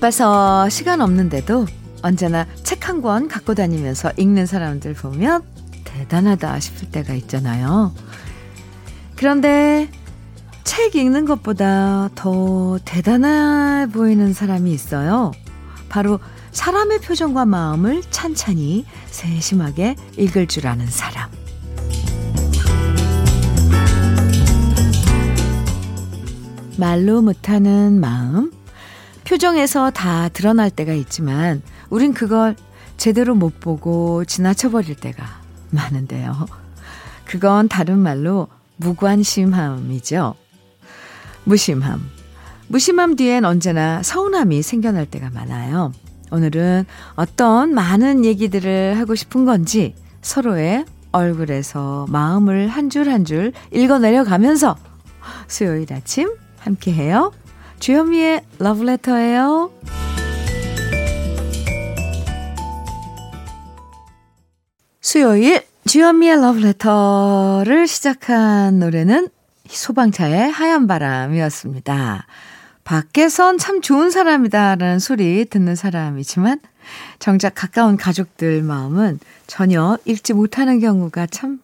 바빠서 시간 없는데도 언제나 책 한 권 갖고 다니면서 읽는 사람들 보면 대단하다 싶을 때가 있잖아요. 그런데 책 읽는 것보다 더 대단해 보이는 사람이 있어요. 바로 사람의 표정과 마음을 찬찬히 세심하게 읽을 줄 아는 사람. 말로 못하는 마음, 표정에서 다 드러날 때가 있지만, 우린 그걸 제대로 못 보고 지나쳐버릴 때가 많은데요. 그건 다른 말로 무관심함이죠. 무심함. 무심함 뒤엔 언제나 서운함이 생겨날 때가 많아요. 오늘은 어떤 많은 얘기들을 하고 싶은 건지 서로의 얼굴에서 마음을 한 줄 한 줄 읽어내려 가면서 수요일 아침 함께 해요. 주현미의 러브레터예요. 수요일 주현미의 러브레터를 시작한 노래는 소방차의 하얀 바람이었습니다. 밖에선 참 좋은 사람이다라는 소리 듣는 사람이지만 정작 가까운 가족들 마음은 전혀 읽지 못하는 경우가 참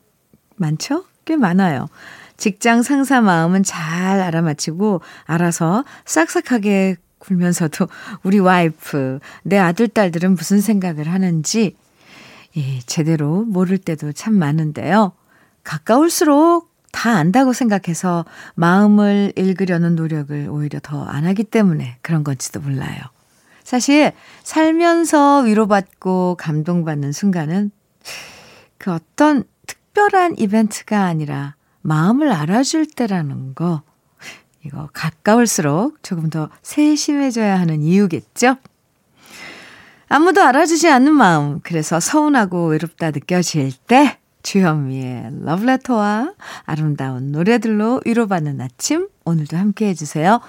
많죠? 꽤 많아요. 직장 상사 마음은 잘 알아맞히고 알아서 싹싹하게 굴면서도 우리 와이프, 내 아들, 딸들은 무슨 생각을 하는지 예, 제대로 모를 때도 참 많은데요. 가까울수록 다 안다고 생각해서 마음을 읽으려는 노력을 오히려 더 안 하기 때문에 그런 건지도 몰라요. 사실 살면서 위로받고 감동받는 순간은 그 어떤 특별한 이벤트가 아니라 마음을 알아줄 때라는 거, 이거 가까울수록 조금 더 세심해져야 하는 이유겠죠? 아무도 알아주지 않는 마음, 그래서 서운하고 외롭다 느껴질 때, 주현미의 러브레터와 아름다운 노래들로 위로받는 아침, 오늘도 함께 해주세요.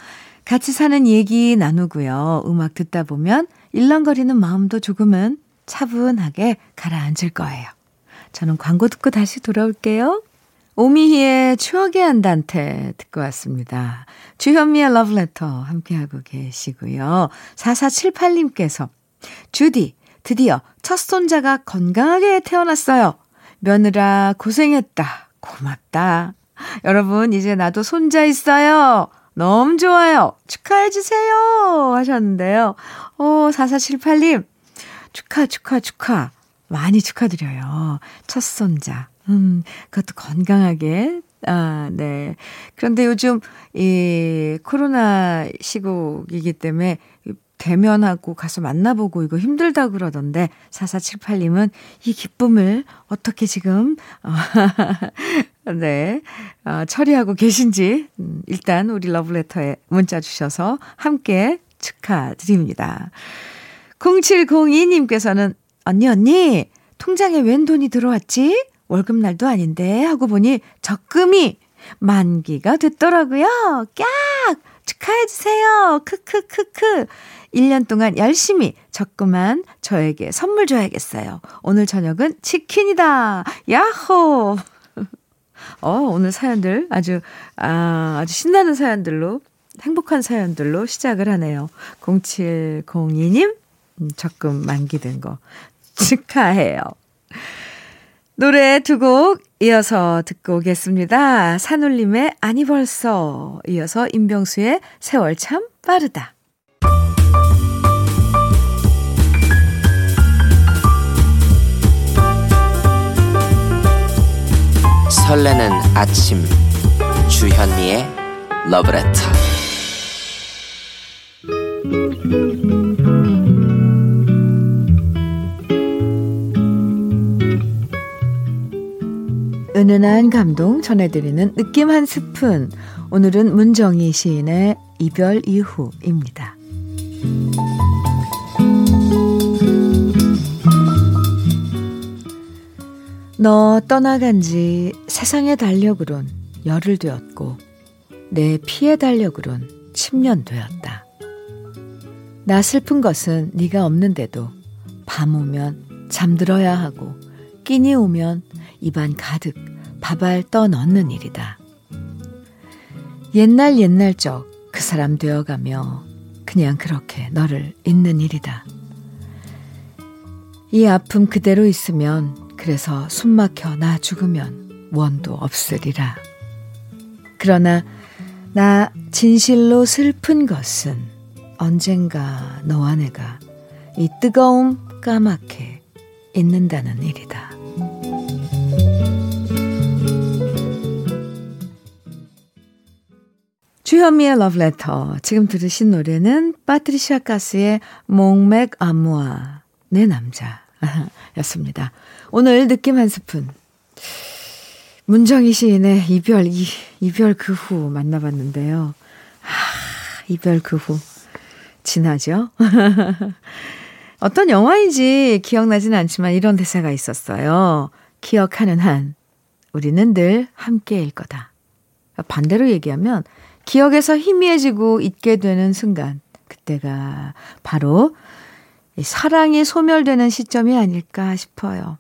같이 사는 얘기 나누고요. 음악 듣다 보면 일렁거리는 마음도 조금은 차분하게 가라앉을 거예요. 저는 광고 듣고 다시 돌아올게요. 오미희의 추억의 안단테 듣고 왔습니다. 주현미의 러브레터 함께하고 계시고요. 4478님께서 주디, 드디어 첫 손자가 건강하게 태어났어요. 며느라 고생했다. 고맙다. 여러분, 이제 나도 손자 있어요. 너무 좋아요. 축하해주세요. 하셨는데요. 오, 4478님, 축하, 축하, 축하. 많이 축하드려요. 첫 손자. 음, 그것도 건강하게. 아, 네. 그런데 요즘 이 코로나 시국이기 때문에 대면하고 가서 만나보고 이거 힘들다 그러던데 4478님은 이 기쁨을 어떻게 지금 어, 네 어, 처리하고 계신지 음, 일단 우리 러브레터에 문자 주셔서 함께 축하드립니다. 0702님께서는 언니 언니 통장에 웬 돈이 들어왔지? 월급날도 아닌데 하고 보니 적금이 만기가 됐더라고요. 깍! 축하해주세요. 크크크크. 1년 동안 열심히 적금한 저에게 선물 줘야겠어요. 오늘 저녁은 치킨이다. 야호! 어, 오늘 사연들 아주, 아, 아주 신나는 사연들로, 행복한 사연들로 시작을 하네요. 0702님, 음, 적금 만기된 거 축하해요. 노래 두 곡 이어서 듣고 오겠습니다. 산울림의 아니 벌써 이어서 임병수의 세월 참 빠르다. 설레는 아침 주현미의 러브레터 은은한 감동 전해드리는 느낌 한 스푼. 오늘은 문정희 시인의 이별 이후입니다. 너 떠나간 지 세상의 달력으론 열흘 되었고 내 피의 달력으론 10년 되었다. 나 슬픈 것은 네가 없는데도 밤 오면 잠들어야 하고 끼니 오면 입안 가득 밥알 떠 넣는 일이다. 옛날 옛날 적 그 사람 되어가며 그냥 그렇게 너를 잊는 일이다. 이 아픔 그대로 있으면 그래서 숨 막혀 나 죽으면 원도 없으리라. 그러나 나 진실로 슬픈 것은 언젠가 너와 내가 이 뜨거움 까맣게 잊는다는 일이다. 주현미의 러브레터. 지금 들으신 노래는 파트리샤 가스의 몽맥 아무아, 내 남자. 였습니다. 오늘 느낌 한 스푼. 문정희 시인의 이별, 이, 이별 그 후 만나봤는데요. 아, 이별 그 후. 지나죠? 어떤 영화인지 기억나진 않지만 이런 대사가 있었어요. 기억하는 한, 우리는 늘 함께일 거다. 반대로 얘기하면, 기억에서 희미해지고 잊게 되는 순간, 그때가 바로 사랑이 소멸되는 시점이 아닐까 싶어요.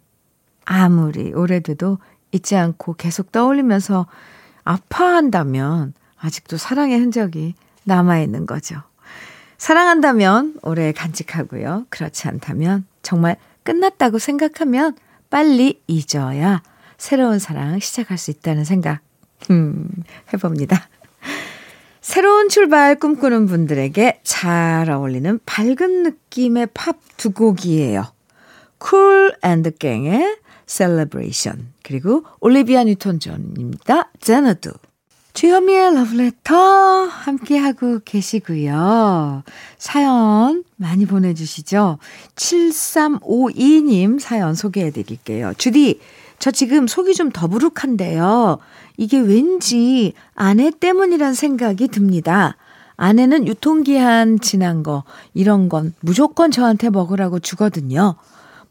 아무리 오래돼도 잊지 않고 계속 떠올리면서 아파한다면 아직도 사랑의 흔적이 남아있는 거죠. 사랑한다면 오래 간직하고요. 그렇지 않다면 정말 끝났다고 생각하면 빨리 잊어야 새로운 사랑 시작할 수 있다는 생각, 음, 해봅니다. 새로운 출발 꿈꾸는 분들에게 잘 어울리는 밝은 느낌의 팝 두 곡이에요. 쿨 앤 더 갱의 Celebration 그리고 올리비아 뉴턴 존입니다. Xanadu 주현미의 러브레터 함께하고 계시고요. 사연 많이 보내주시죠. 7352님 사연 소개해 드릴게요. 주디, 저 지금 속이 좀 더부룩한데요. 이게 왠지 아내 때문이란 생각이 듭니다. 아내는 유통기한 지난 거, 이런 건 무조건 저한테 먹으라고 주거든요.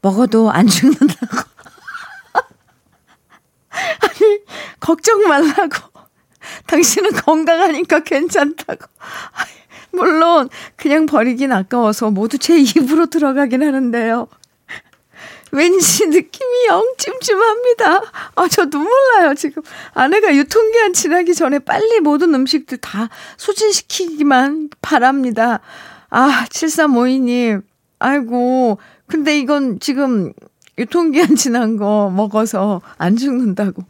먹어도 안 죽는다고. 아니, 걱정 말라고. 당신은 건강하니까 괜찮다고. 물론, 그냥 버리긴 아까워서 모두 제 입으로 들어가긴 하는데요. 왠지 느낌이 영 찜찜합니다. 아, 저 눈물 나요, 지금. 아내가 유통기한 지나기 전에 빨리 모든 음식들 다 소진시키기만 바랍니다. 아, 7352님. 아이고. 근데 이건 지금 유통기한 지난 거 먹어서 안 죽는다고.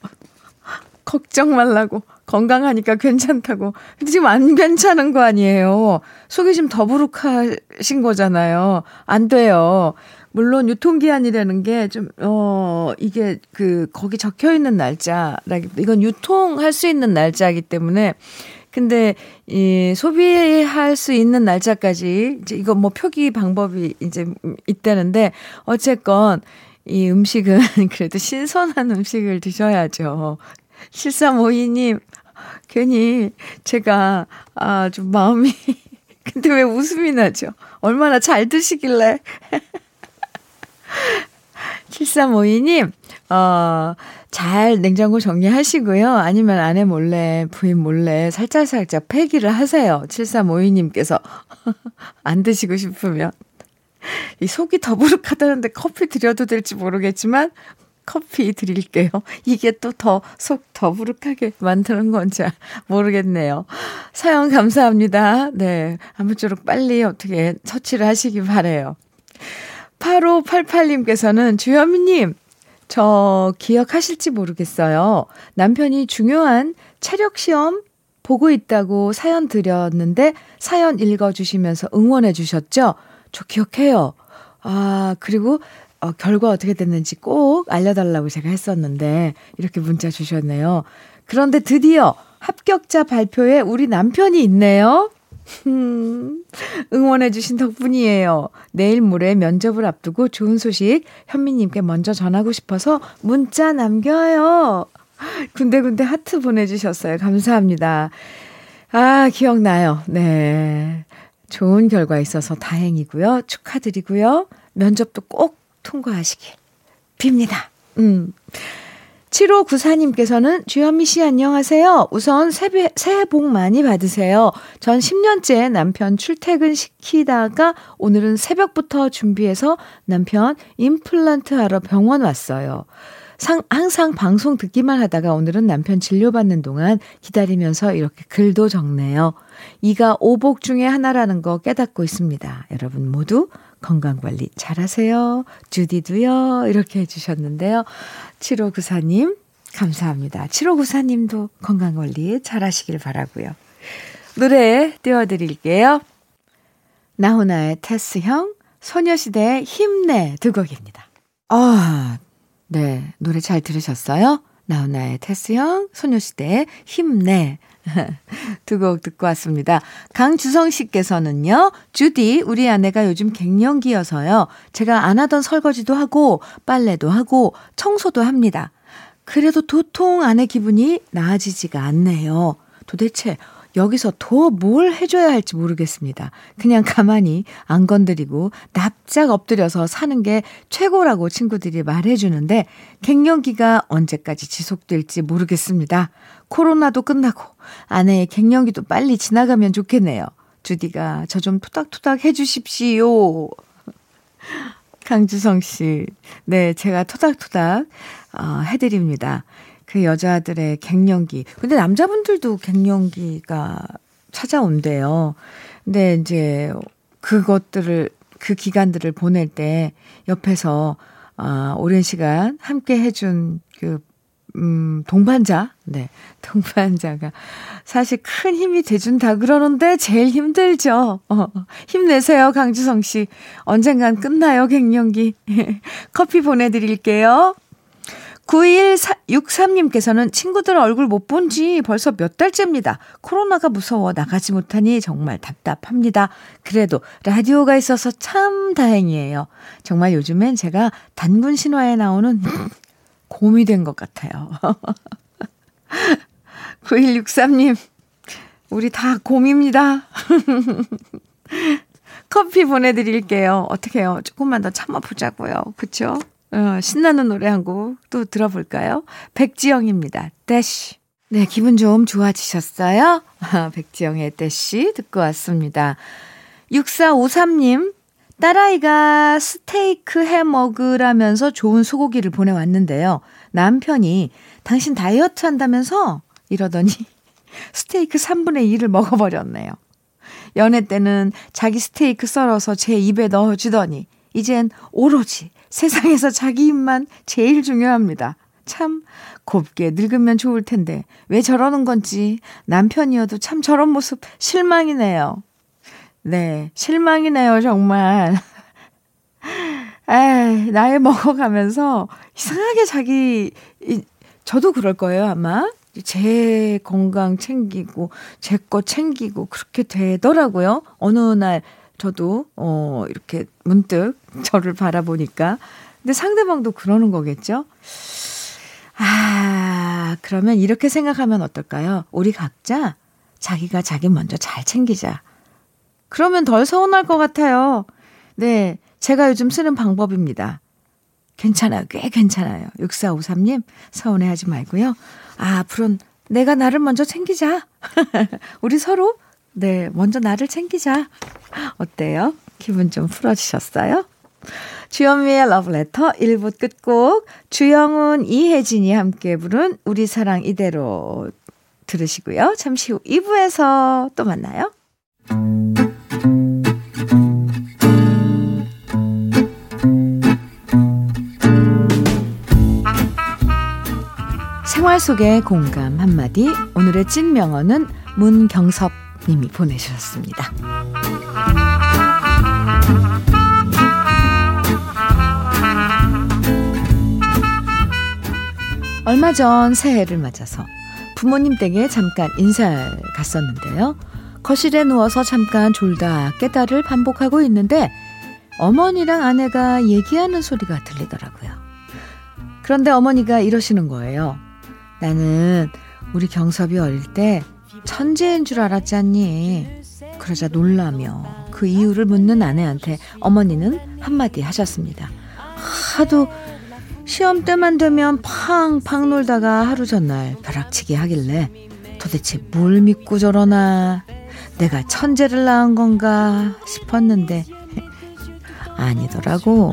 걱정 말라고. 건강하니까 괜찮다고. 근데 지금 안 괜찮은 거 아니에요. 속이 좀 더부룩하신 거잖아요. 안 돼요. 물론 유통기한이라는 게 좀, 어, 이게 그, 거기 적혀 있는 날짜라기, 이건 유통할 수 있는 날짜이기 때문에 근데 이 소비할 수 있는 날짜까지 이제 이거 뭐 표기 방법이 이제 있다는데 어쨌건 이 음식은 그래도 신선한 음식을 드셔야죠. 7352님, 괜히 제가, 아, 좀 마음이, 근데 왜 웃음이 나죠? 얼마나 잘 드시길래. 7352님, 어, 잘 냉장고 정리하시고요. 아니면 아내 몰래, 부인 몰래 살짝살짝 폐기를 하세요. 7352님께서. 안 드시고 싶으면. 이 속이 더부룩하다는데 커피 드려도 될지 모르겠지만, 커피 드릴게요. 이게 또 더 속 더부룩하게 만드는 건지 모르겠네요. 사연 감사합니다. 네. 아무쪼록 빨리 어떻게 처치를 하시기 바래요. 8588님께서는 주현미님, 저 기억하실지 모르겠어요. 남편이 중요한 체력 시험 보고 있다고 사연 드렸는데 사연 읽어주시면서 응원해 주셨죠? 저 기억해요. 아, 그리고 어, 결과 어떻게 됐는지 꼭 알려달라고 제가 했었는데 이렇게 문자 주셨네요. 그런데 드디어 합격자 발표에 우리 남편이 있네요. 음, 응원해주신 덕분이에요. 내일 모레 면접을 앞두고 좋은 소식 현미님께 먼저 전하고 싶어서 문자 남겨요. 군데군데 하트 보내주셨어요. 감사합니다. 아, 기억나요. 네. 좋은 결과 있어서 다행이고요. 축하드리고요. 면접도 꼭 통과하시길 빕니다. 음. 7594님께서는 주현미 씨 안녕하세요. 우선 새해, 새해 복 많이 받으세요. 전 10년째 남편 출퇴근 시키다가 오늘은 새벽부터 준비해서 남편 임플란트 하러 병원 왔어요. 상, 항상 방송 듣기만 하다가 오늘은 남편 진료받는 동안 기다리면서 이렇게 글도 적네요. 이가 오복 중에 하나라는 거 깨닫고 있습니다. 여러분 모두 건강관리 잘하세요. 주디도요. 이렇게 해주셨는데요. 7594님, 감사합니다. 7594님도 건강관리 잘하시길 바라고요 노래 띄워드릴게요. 나훈아의 테스형, 소녀시대의 힘내 두 곡입니다. 아, 네. 노래 잘 들으셨어요? 나훈아의 테스형, 소녀시대의 힘내. 두 곡 듣고 왔습니다. 강주성 씨께서는요, 주디, 우리 아내가 요즘 갱년기여서요, 제가 안 하던 설거지도 하고, 빨래도 하고, 청소도 합니다. 그래도 도통 아내 기분이 나아지지가 않네요. 도대체 여기서 더 뭘 해줘야 할지 모르겠습니다. 그냥 가만히 안 건드리고 납작 엎드려서 사는 게 최고라고 친구들이 말해주는데 갱년기가 언제까지 지속될지 모르겠습니다. 코로나도 끝나고 아내의 갱년기도 빨리 지나가면 좋겠네요. 주디가 저 좀 토닥토닥 해주십시오. 강주성 씨. 네, 제가 토닥토닥, 어, 해드립니다. 그 여자들의 갱년기. 근데 남자분들도 갱년기가 찾아온대요. 근데 이제 그것들을, 그 기간들을 보낼 때 옆에서, 아, 오랜 시간 함께 해준 그, 음, 동반자. 네. 동반자가 사실 큰 힘이 돼준다 그러는데 제일 힘들죠. 어, 힘내세요, 강주성 씨. 언젠간 끝나요, 갱년기. 커피 보내드릴게요. 9163님께서는 친구들 얼굴 못 본 지 벌써 몇 달째입니다. 코로나가 무서워 나가지 못하니 정말 답답합니다. 그래도 라디오가 있어서 참 다행이에요. 정말 요즘엔 제가 단군 신화에 나오는 곰이 된 것 같아요. 9163님, 우리 다 곰입니다. 커피 보내드릴게요. 어떻게 해요? 조금만 더 참아보자고요. 그쵸? 어, 신나는 노래 한 곡 또 들어볼까요? 백지영입니다. 대시. 네, 기분 좀 좋아지셨어요? 백지영의 대시 듣고 왔습니다. 6453님, 딸아이가 스테이크 해 먹으라면서 좋은 소고기를 보내왔는데요. 남편이 당신 다이어트 한다면서 이러더니 스테이크 3분의 1을 먹어버렸네요. 연애 때는 자기 스테이크 썰어서 제 입에 넣어주더니 이젠 오로지 세상에서 자기 입만 제일 중요합니다. 참 곱게 늙으면 좋을 텐데 왜 저러는 건지 남편이어도 참 저런 모습 실망이네요. 네, 실망이네요, 정말. 에이, 나이 먹어가면서 이상하게 자기, 이, 저도 그럴 거예요, 아마. 제 건강 챙기고, 제 거 챙기고, 그렇게 되더라고요. 어느 날 저도, 어, 이렇게 문득 저를 바라보니까. 근데 상대방도 그러는 거겠죠? 아, 그러면 이렇게 생각하면 어떨까요? 우리 각자 자기가 자기 먼저 잘 챙기자. 그러면 덜 서운할 것 같아요. 네. 제가 요즘 쓰는 방법입니다. 괜찮아요. 꽤 괜찮아요. 6453님, 서운해 하지 말고요. 아, 앞으로는 내가 나를 먼저 챙기자. 우리 서로 네, 먼저 나를 챙기자. 어때요? 기분 좀 풀어지셨어요? 주현미의 러브레터 1부 끝곡 주영훈, 이혜진이 함께 부른 우리 사랑 이대로 들으시고요. 잠시 후 2부에서 또 만나요. 생활 속의 공감 한마디 오늘의 찐 명언은 문경섭 님이 보내주셨습니다. 얼마 전 새해를 맞아서 부모님 댁에 잠깐 인사를 갔었는데요. 거실에 누워서 잠깐 졸다 깨달을 반복하고 있는데 어머니랑 아내가 얘기하는 소리가 들리더라고요. 그런데 어머니가 이러시는 거예요. 나는 우리 경섭이 어릴 때 천재인 줄 알았잖니. 그러자 놀라며 그 이유를 묻는 아내한테 어머니는 한마디 하셨습니다. 하도 시험 때만 되면 팡팡 놀다가 하루 전날 벼락치기 하길래 도대체 뭘 믿고 저러나 내가 천재를 낳은 건가 싶었는데 아니더라고.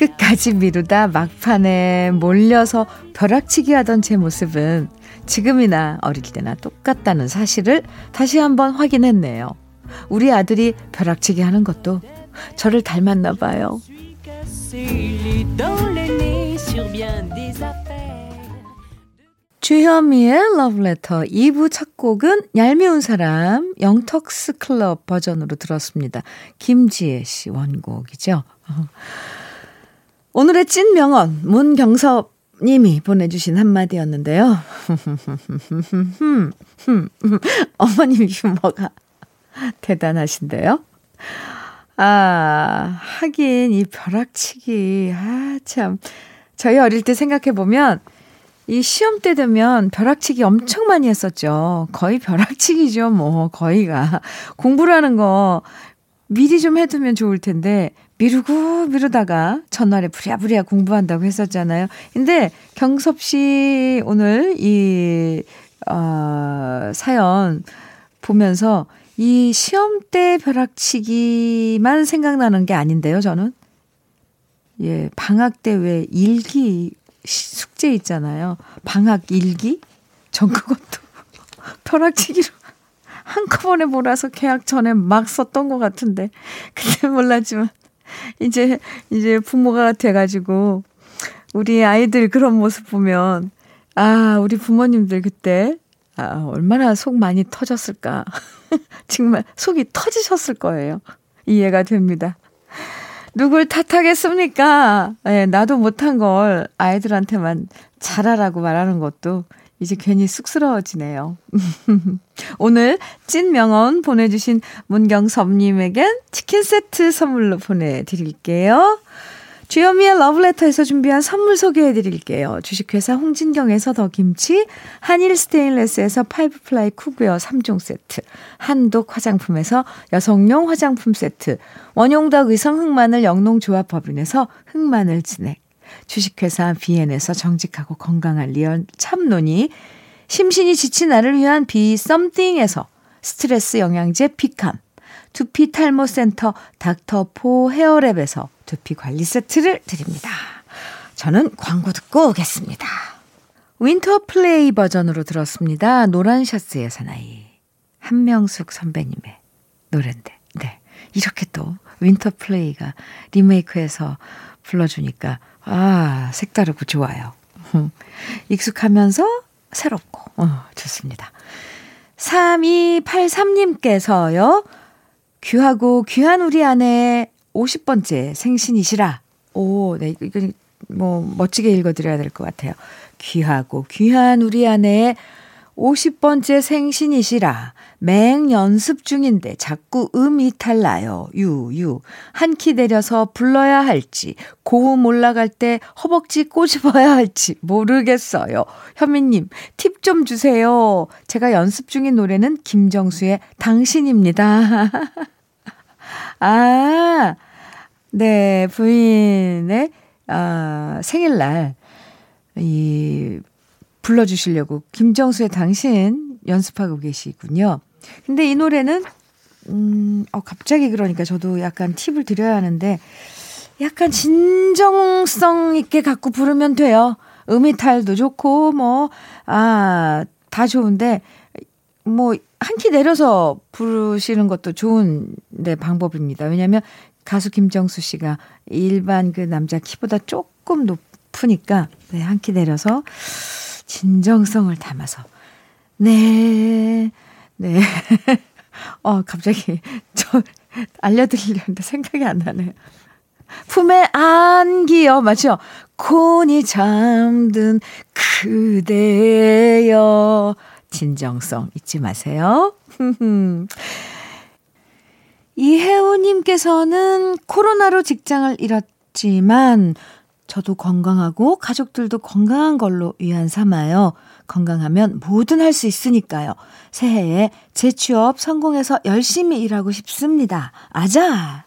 끝까지 미루다 막판에 몰려서 벼락치기 하던 제 모습은 지금이나 어릴 때나 똑같다는 사실을 다시 한번 확인했네요. 우리 아들이 벼락치기 하는 것도 저를 닮았나 봐요. 주현미의 러브레터 2부 첫 곡은 얄미운 사람 영턱스 클럽 버전으로 들었습니다. 김지혜 씨 원곡이죠. 오늘의 찐 명언 문경섭 님이 보내주신 한마디였는데요. 어머님 유머가 대단하신데요. 아, 하긴 이 벼락치기, 아, 참. 저희 어릴 때 생각해보면 이 시험 때 되면 벼락치기 엄청 많이 했었죠. 거의 벼락치기죠, 뭐, 거의가. 공부라는 거 미리 좀 해두면 좋을 텐데, 미루고 미루다가 전날에 부랴부랴 공부한다고 했었잖아요. 근데 경섭 씨 오늘 이, 어, 사연 보면서 이 시험 때 벼락치기만 생각나는 게 아닌데요, 저는. 예, 방학 때 왜 일기 숙제 있잖아요. 방학 일기? 전 그것도 벼락치기로 한꺼번에 몰아서 계약 전에 막 썼던 것 같은데. 그때 몰랐지만, 이제, 이제 부모가 돼가지고, 우리 아이들 그런 모습 보면, 아, 우리 부모님들 그때, 아, 얼마나 속 많이 터졌을까. 정말 속이 터지셨을 거예요. 이해가 됩니다. 누굴 탓하겠습니까? 예, 나도 못한 걸 아이들한테만 잘하라고 말하는 것도 이제 괜히 쑥스러워지네요. 오늘 찐 명언 보내주신 문경섭님에겐 치킨 세트 선물로 보내드릴게요. 주현미의 러브레터에서 준비한 선물 소개해 드릴게요. 주식회사 홍진경에서 더 김치, 한일 스테인레스에서 five ply cookware 3종 세트, 한독 화장품에서 여성용 화장품 세트, 원용덕 의성 흑마늘 영농조합 법인에서 흑마늘 진액, 주식회사 비엔에서 정직하고 건강한 리얼 참논이, 심신이 지친 나를 위한 비 썸띵에서 스트레스 영양제 피캄, 두피 탈모 센터 닥터포 헤어랩에서 두피 관리 세트를 드립니다. 저는 광고 듣고 오겠습니다. 윈터 플레이 버전으로 들었습니다. 노란 셔츠의 사나이. 한명숙 선배님의 노래인데. 네. 이렇게 또 윈터 플레이가 리메이크해서 불러주니까, 아, 색다르고 좋아요. 익숙하면서 새롭고, 어, 좋습니다. 3283님께서요, 귀하고 귀한 우리 아내 50번째 생신이시라. 오, 네, 이거 뭐 멋지게 읽어드려야 될 것 같아요. 귀하고 귀한 우리 아내의 50번째 생신이시라. 맹 연습 중인데 자꾸 음이 탈나요. 유유. 한 키 내려서 불러야 할지, 고음 올라갈 때 허벅지 꼬집어야 할지 모르겠어요. 현미님, 팁 좀 주세요. 제가 연습 중인 노래는 김정수의 당신입니다. 아, 네, 부인의, 아, 생일날, 이, 불러주시려고 김정수의 당신 연습하고 계시군요. 근데 이 노래는, 음, 어, 갑자기 그러니까 저도 약간 팁을 드려야 하는데, 약간 진정성 있게 갖고 부르면 돼요. 음이탈도 좋고, 뭐, 아, 다 좋은데, 뭐, 한 키 내려서 부르시는 것도 좋은 네, 방법입니다. 왜냐면 가수 김정수 씨가 일반 그 남자 키보다 조금 높으니까, 네, 한 키 내려서 진정성을 담아서, 네, 네. 어, 갑자기 저 알려드리려는데 생각이 안 나네요. 품에 안기요. 맞죠? 콘이 잠든 그대여. 진정성 잊지 마세요. 이혜우님께서는 코로나로 직장을 잃었지만 저도 건강하고 가족들도 건강한 걸로 위안 삼아요. 건강하면 뭐든 할 수 있으니까요. 새해에 재취업 성공해서 열심히 일하고 싶습니다. 아자!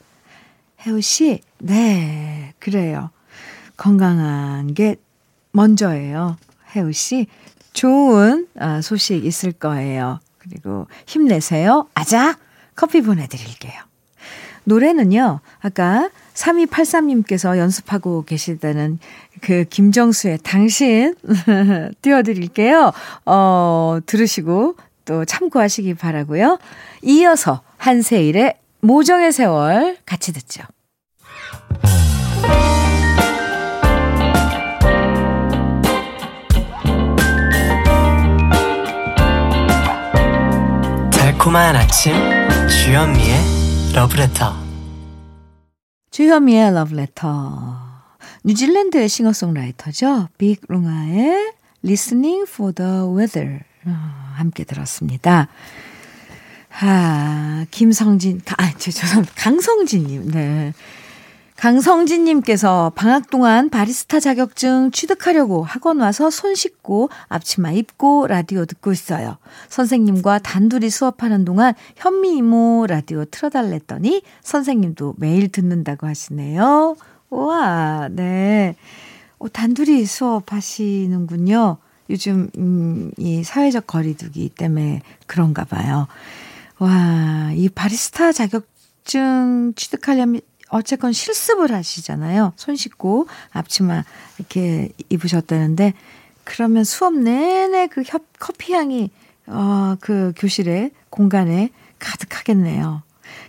혜우 씨, 네, 그래요. 건강한 게 먼저예요. 혜우 씨, 좋은 아, 소식 있을 거예요. 그리고 힘내세요. 아자! 커피 보내드릴게요. 노래는요, 아까 3283님께서 연습하고 계시다는 그 김정수의 당신 띄워드릴게요. 어, 들으시고 또 참고하시기 바라고요. 이어서 한세일의 모정의 세월 같이 듣죠. 달콤한 아침 주현미의 러브레터 주현미의 러브레터 뉴질랜드의 싱어송라이터죠. 빅 룽아의 Listening for the Weather 어, 함께 들었습니다. 아, 김성진, 아, 죄송합니다. 강성진님, 네. 강성진님께서 방학 동안 바리스타 자격증 취득하려고 학원 와서 손 씻고 앞치마 입고 라디오 듣고 있어요. 선생님과 단둘이 수업하는 동안 현미 이모 라디오 틀어달랬더니 선생님도 매일 듣는다고 하시네요. 우와, 네. 어, 단둘이 수업하시는군요. 요즘, 음, 이 사회적 거리두기 때문에 그런가 봐요. 와, 이 바리스타 자격증 취득하려면 어쨌건 실습을 하시잖아요. 손 씻고 앞치마 이렇게 입으셨다는데 그러면 수업 내내 그 협, 커피 향이 어, 그 교실에 공간에 가득하겠네요.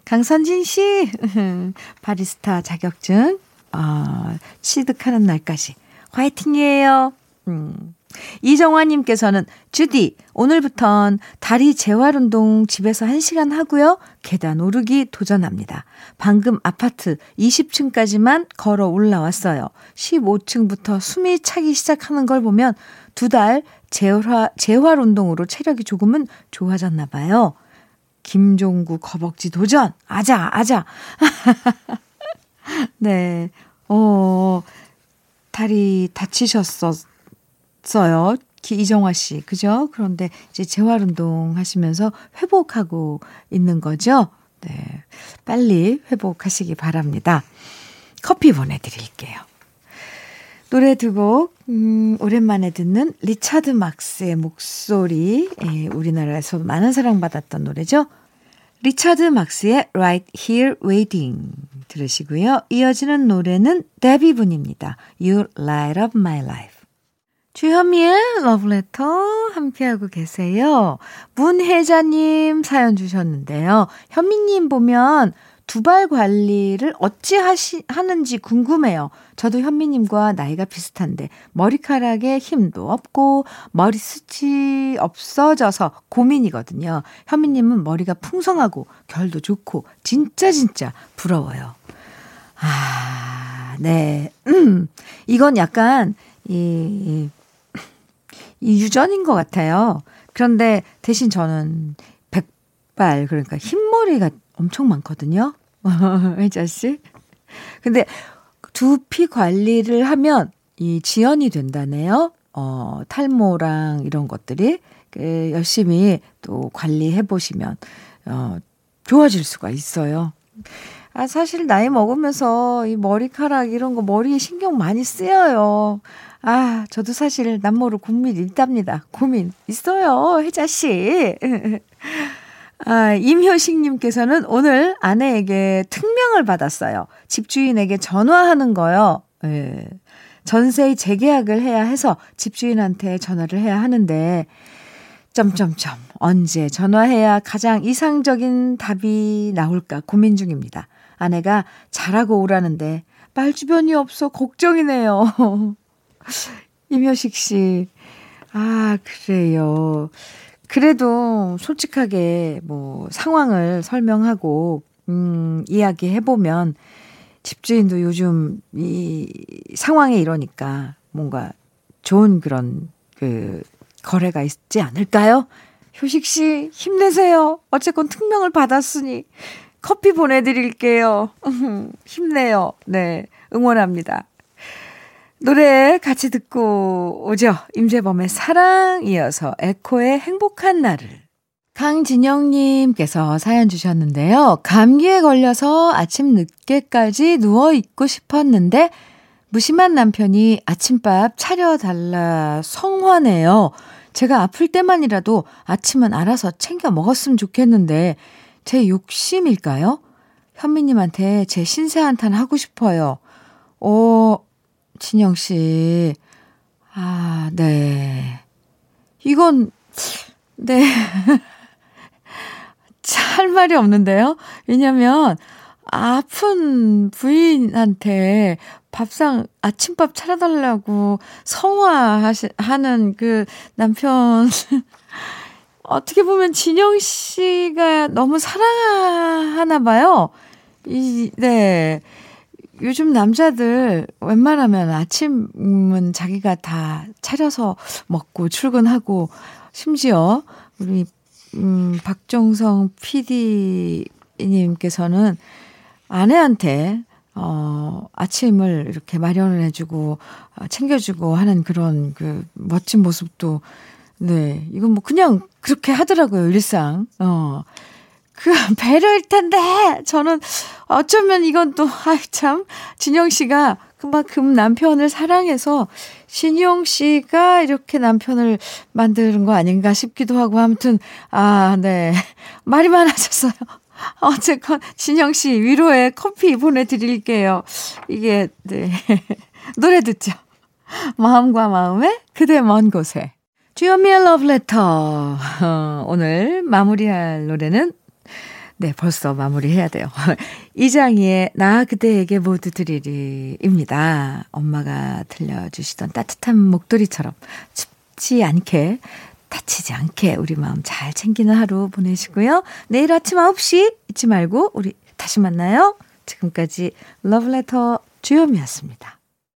강선진 씨 바리스타 자격증 어, 취득하는 날까지 화이팅이에요. 음. 이정화님께서는 주디 오늘부턴 다리 재활 운동 집에서 1시간 하고요. 계단 오르기 도전합니다. 방금 아파트 20층까지만 걸어 올라왔어요. 15층부터 숨이 차기 시작하는 걸 보면 두 달 재활, 재활 운동으로 체력이 조금은 좋아졌나 봐요. 김종구 거벅지 도전! 아자, 아자! 네. 어, 다리 다치셨었 있어요. 이정화 씨. 그죠? 그런데 이제 재활 운동 하시면서 회복하고 있는 거죠? 네. 빨리 회복하시기 바랍니다. 커피 보내드릴게요. 노래 두 곡, 음, 오랜만에 듣는 리차드 막스의 목소리, 예, 우리나라에서 많은 사랑받았던 노래죠. 리차드 막스의 Right Here Waiting 들으시고요. 이어지는 노래는 데비 분입니다. You Light Up My Life. 주현미의 러브레터 함께하고 계세요. 문혜자님 사연 주셨는데요. 현미님 보면 두발 관리를 어찌 하시, 하는지 궁금해요. 저도 현미님과 나이가 비슷한데 머리카락에 힘도 없고 머리숱이 없어져서 고민이거든요. 현미님은 머리가 풍성하고 결도 좋고 진짜 진짜 부러워요. 아, 네. 음, 이건 약간 이, 이이 유전인 것 같아요. 그런데 대신 저는 백발, 그러니까 흰머리가 엄청 많거든요. 혜자 씨. 근데 두피 관리를 하면 이 지연이 된다네요. 어, 탈모랑 이런 것들이 그 열심히 또 관리해 보시면 어, 좋아질 수가 있어요. 아, 사실 나이 먹으면서 이 머리카락 이런 거 머리에 신경 많이 쓰여요. 아, 저도 사실 남모로 고민 있답니다. 고민 있어요, 혜자씨. 아, 임효식님께서는 오늘 아내에게 특명을 받았어요. 집주인에게 전화하는 거요. 예. 전세 재계약을 해야 해서 집주인한테 전화를 해야 하는데, 점점점, 언제 전화해야 가장 이상적인 답이 나올까 고민 중입니다. 아내가 잘하고 오라는데, 말 주변이 없어 걱정이네요. 임효식 씨. 아, 그래요. 그래도 솔직하게 뭐 상황을 설명하고, 음, 이야기해 보면 집주인도 요즘 이 상황에 이러니까 뭔가 좋은 그런 그 거래가 있지 않을까요? 효식 씨, 힘내세요. 어쨌건 특명을 받았으니 커피 보내드릴게요. 힘내요. 네. 응원합니다. 노래 같이 듣고 오죠. 임재범의 사랑 이어서 에코의 행복한 날을. 강진영님께서 사연 주셨는데요. 감기에 걸려서 아침 늦게까지 누워있고 싶었는데 무심한 남편이 아침밥 차려달라 성화네요. 제가 아플 때만이라도 아침은 알아서 챙겨 먹었으면 좋겠는데 제 욕심일까요? 현미님한테 제 신세 한탄 하고 싶어요. 오, 진영 씨. 아, 네. 이건, 네. 할 말이 없는데요. 왜냐면, 아픈 부인한테 밥상, 아침밥 차려달라고 성화하는 그 남편, 어떻게 보면 진영 씨가 너무 사랑하나 봐요. 이, 네. 요즘 남자들 웬만하면 아침은 자기가 다 차려서 먹고 출근하고 심지어 우리 음 박정성 PD님께서는 아내한테 어 아침을 이렇게 마련을 해주고 어, 챙겨주고 하는 그런 그 멋진 모습도 네 이건 뭐 그냥 그렇게 하더라고요 일상 어. 그 배려일 텐데 저는 어쩌면 이건 또 아이 참 진영 씨가 그만큼 남편을 사랑해서 신용 씨가 이렇게 남편을 만드는 거 아닌가 싶기도 하고 아무튼 아 네 말이 많아졌어요. 어쨌건 진영 씨 위로에 커피 보내드릴게요. 이게 네 노래 듣죠. 마음과 마음에 그대 먼 곳에 주연미의 러브레터 어, 오늘 마무리할 노래는 네, 벌써 마무리해야 돼요. 이장희의 나 그대에게 모두 드리리입니다. 엄마가 들려주시던 따뜻한 목도리처럼 춥지 않게 다치지 않게 우리 마음 잘 챙기는 하루 보내시고요. 내일 아침 9시 잊지 말고 우리 다시 만나요. 지금까지 러브레터 주현미였습니다.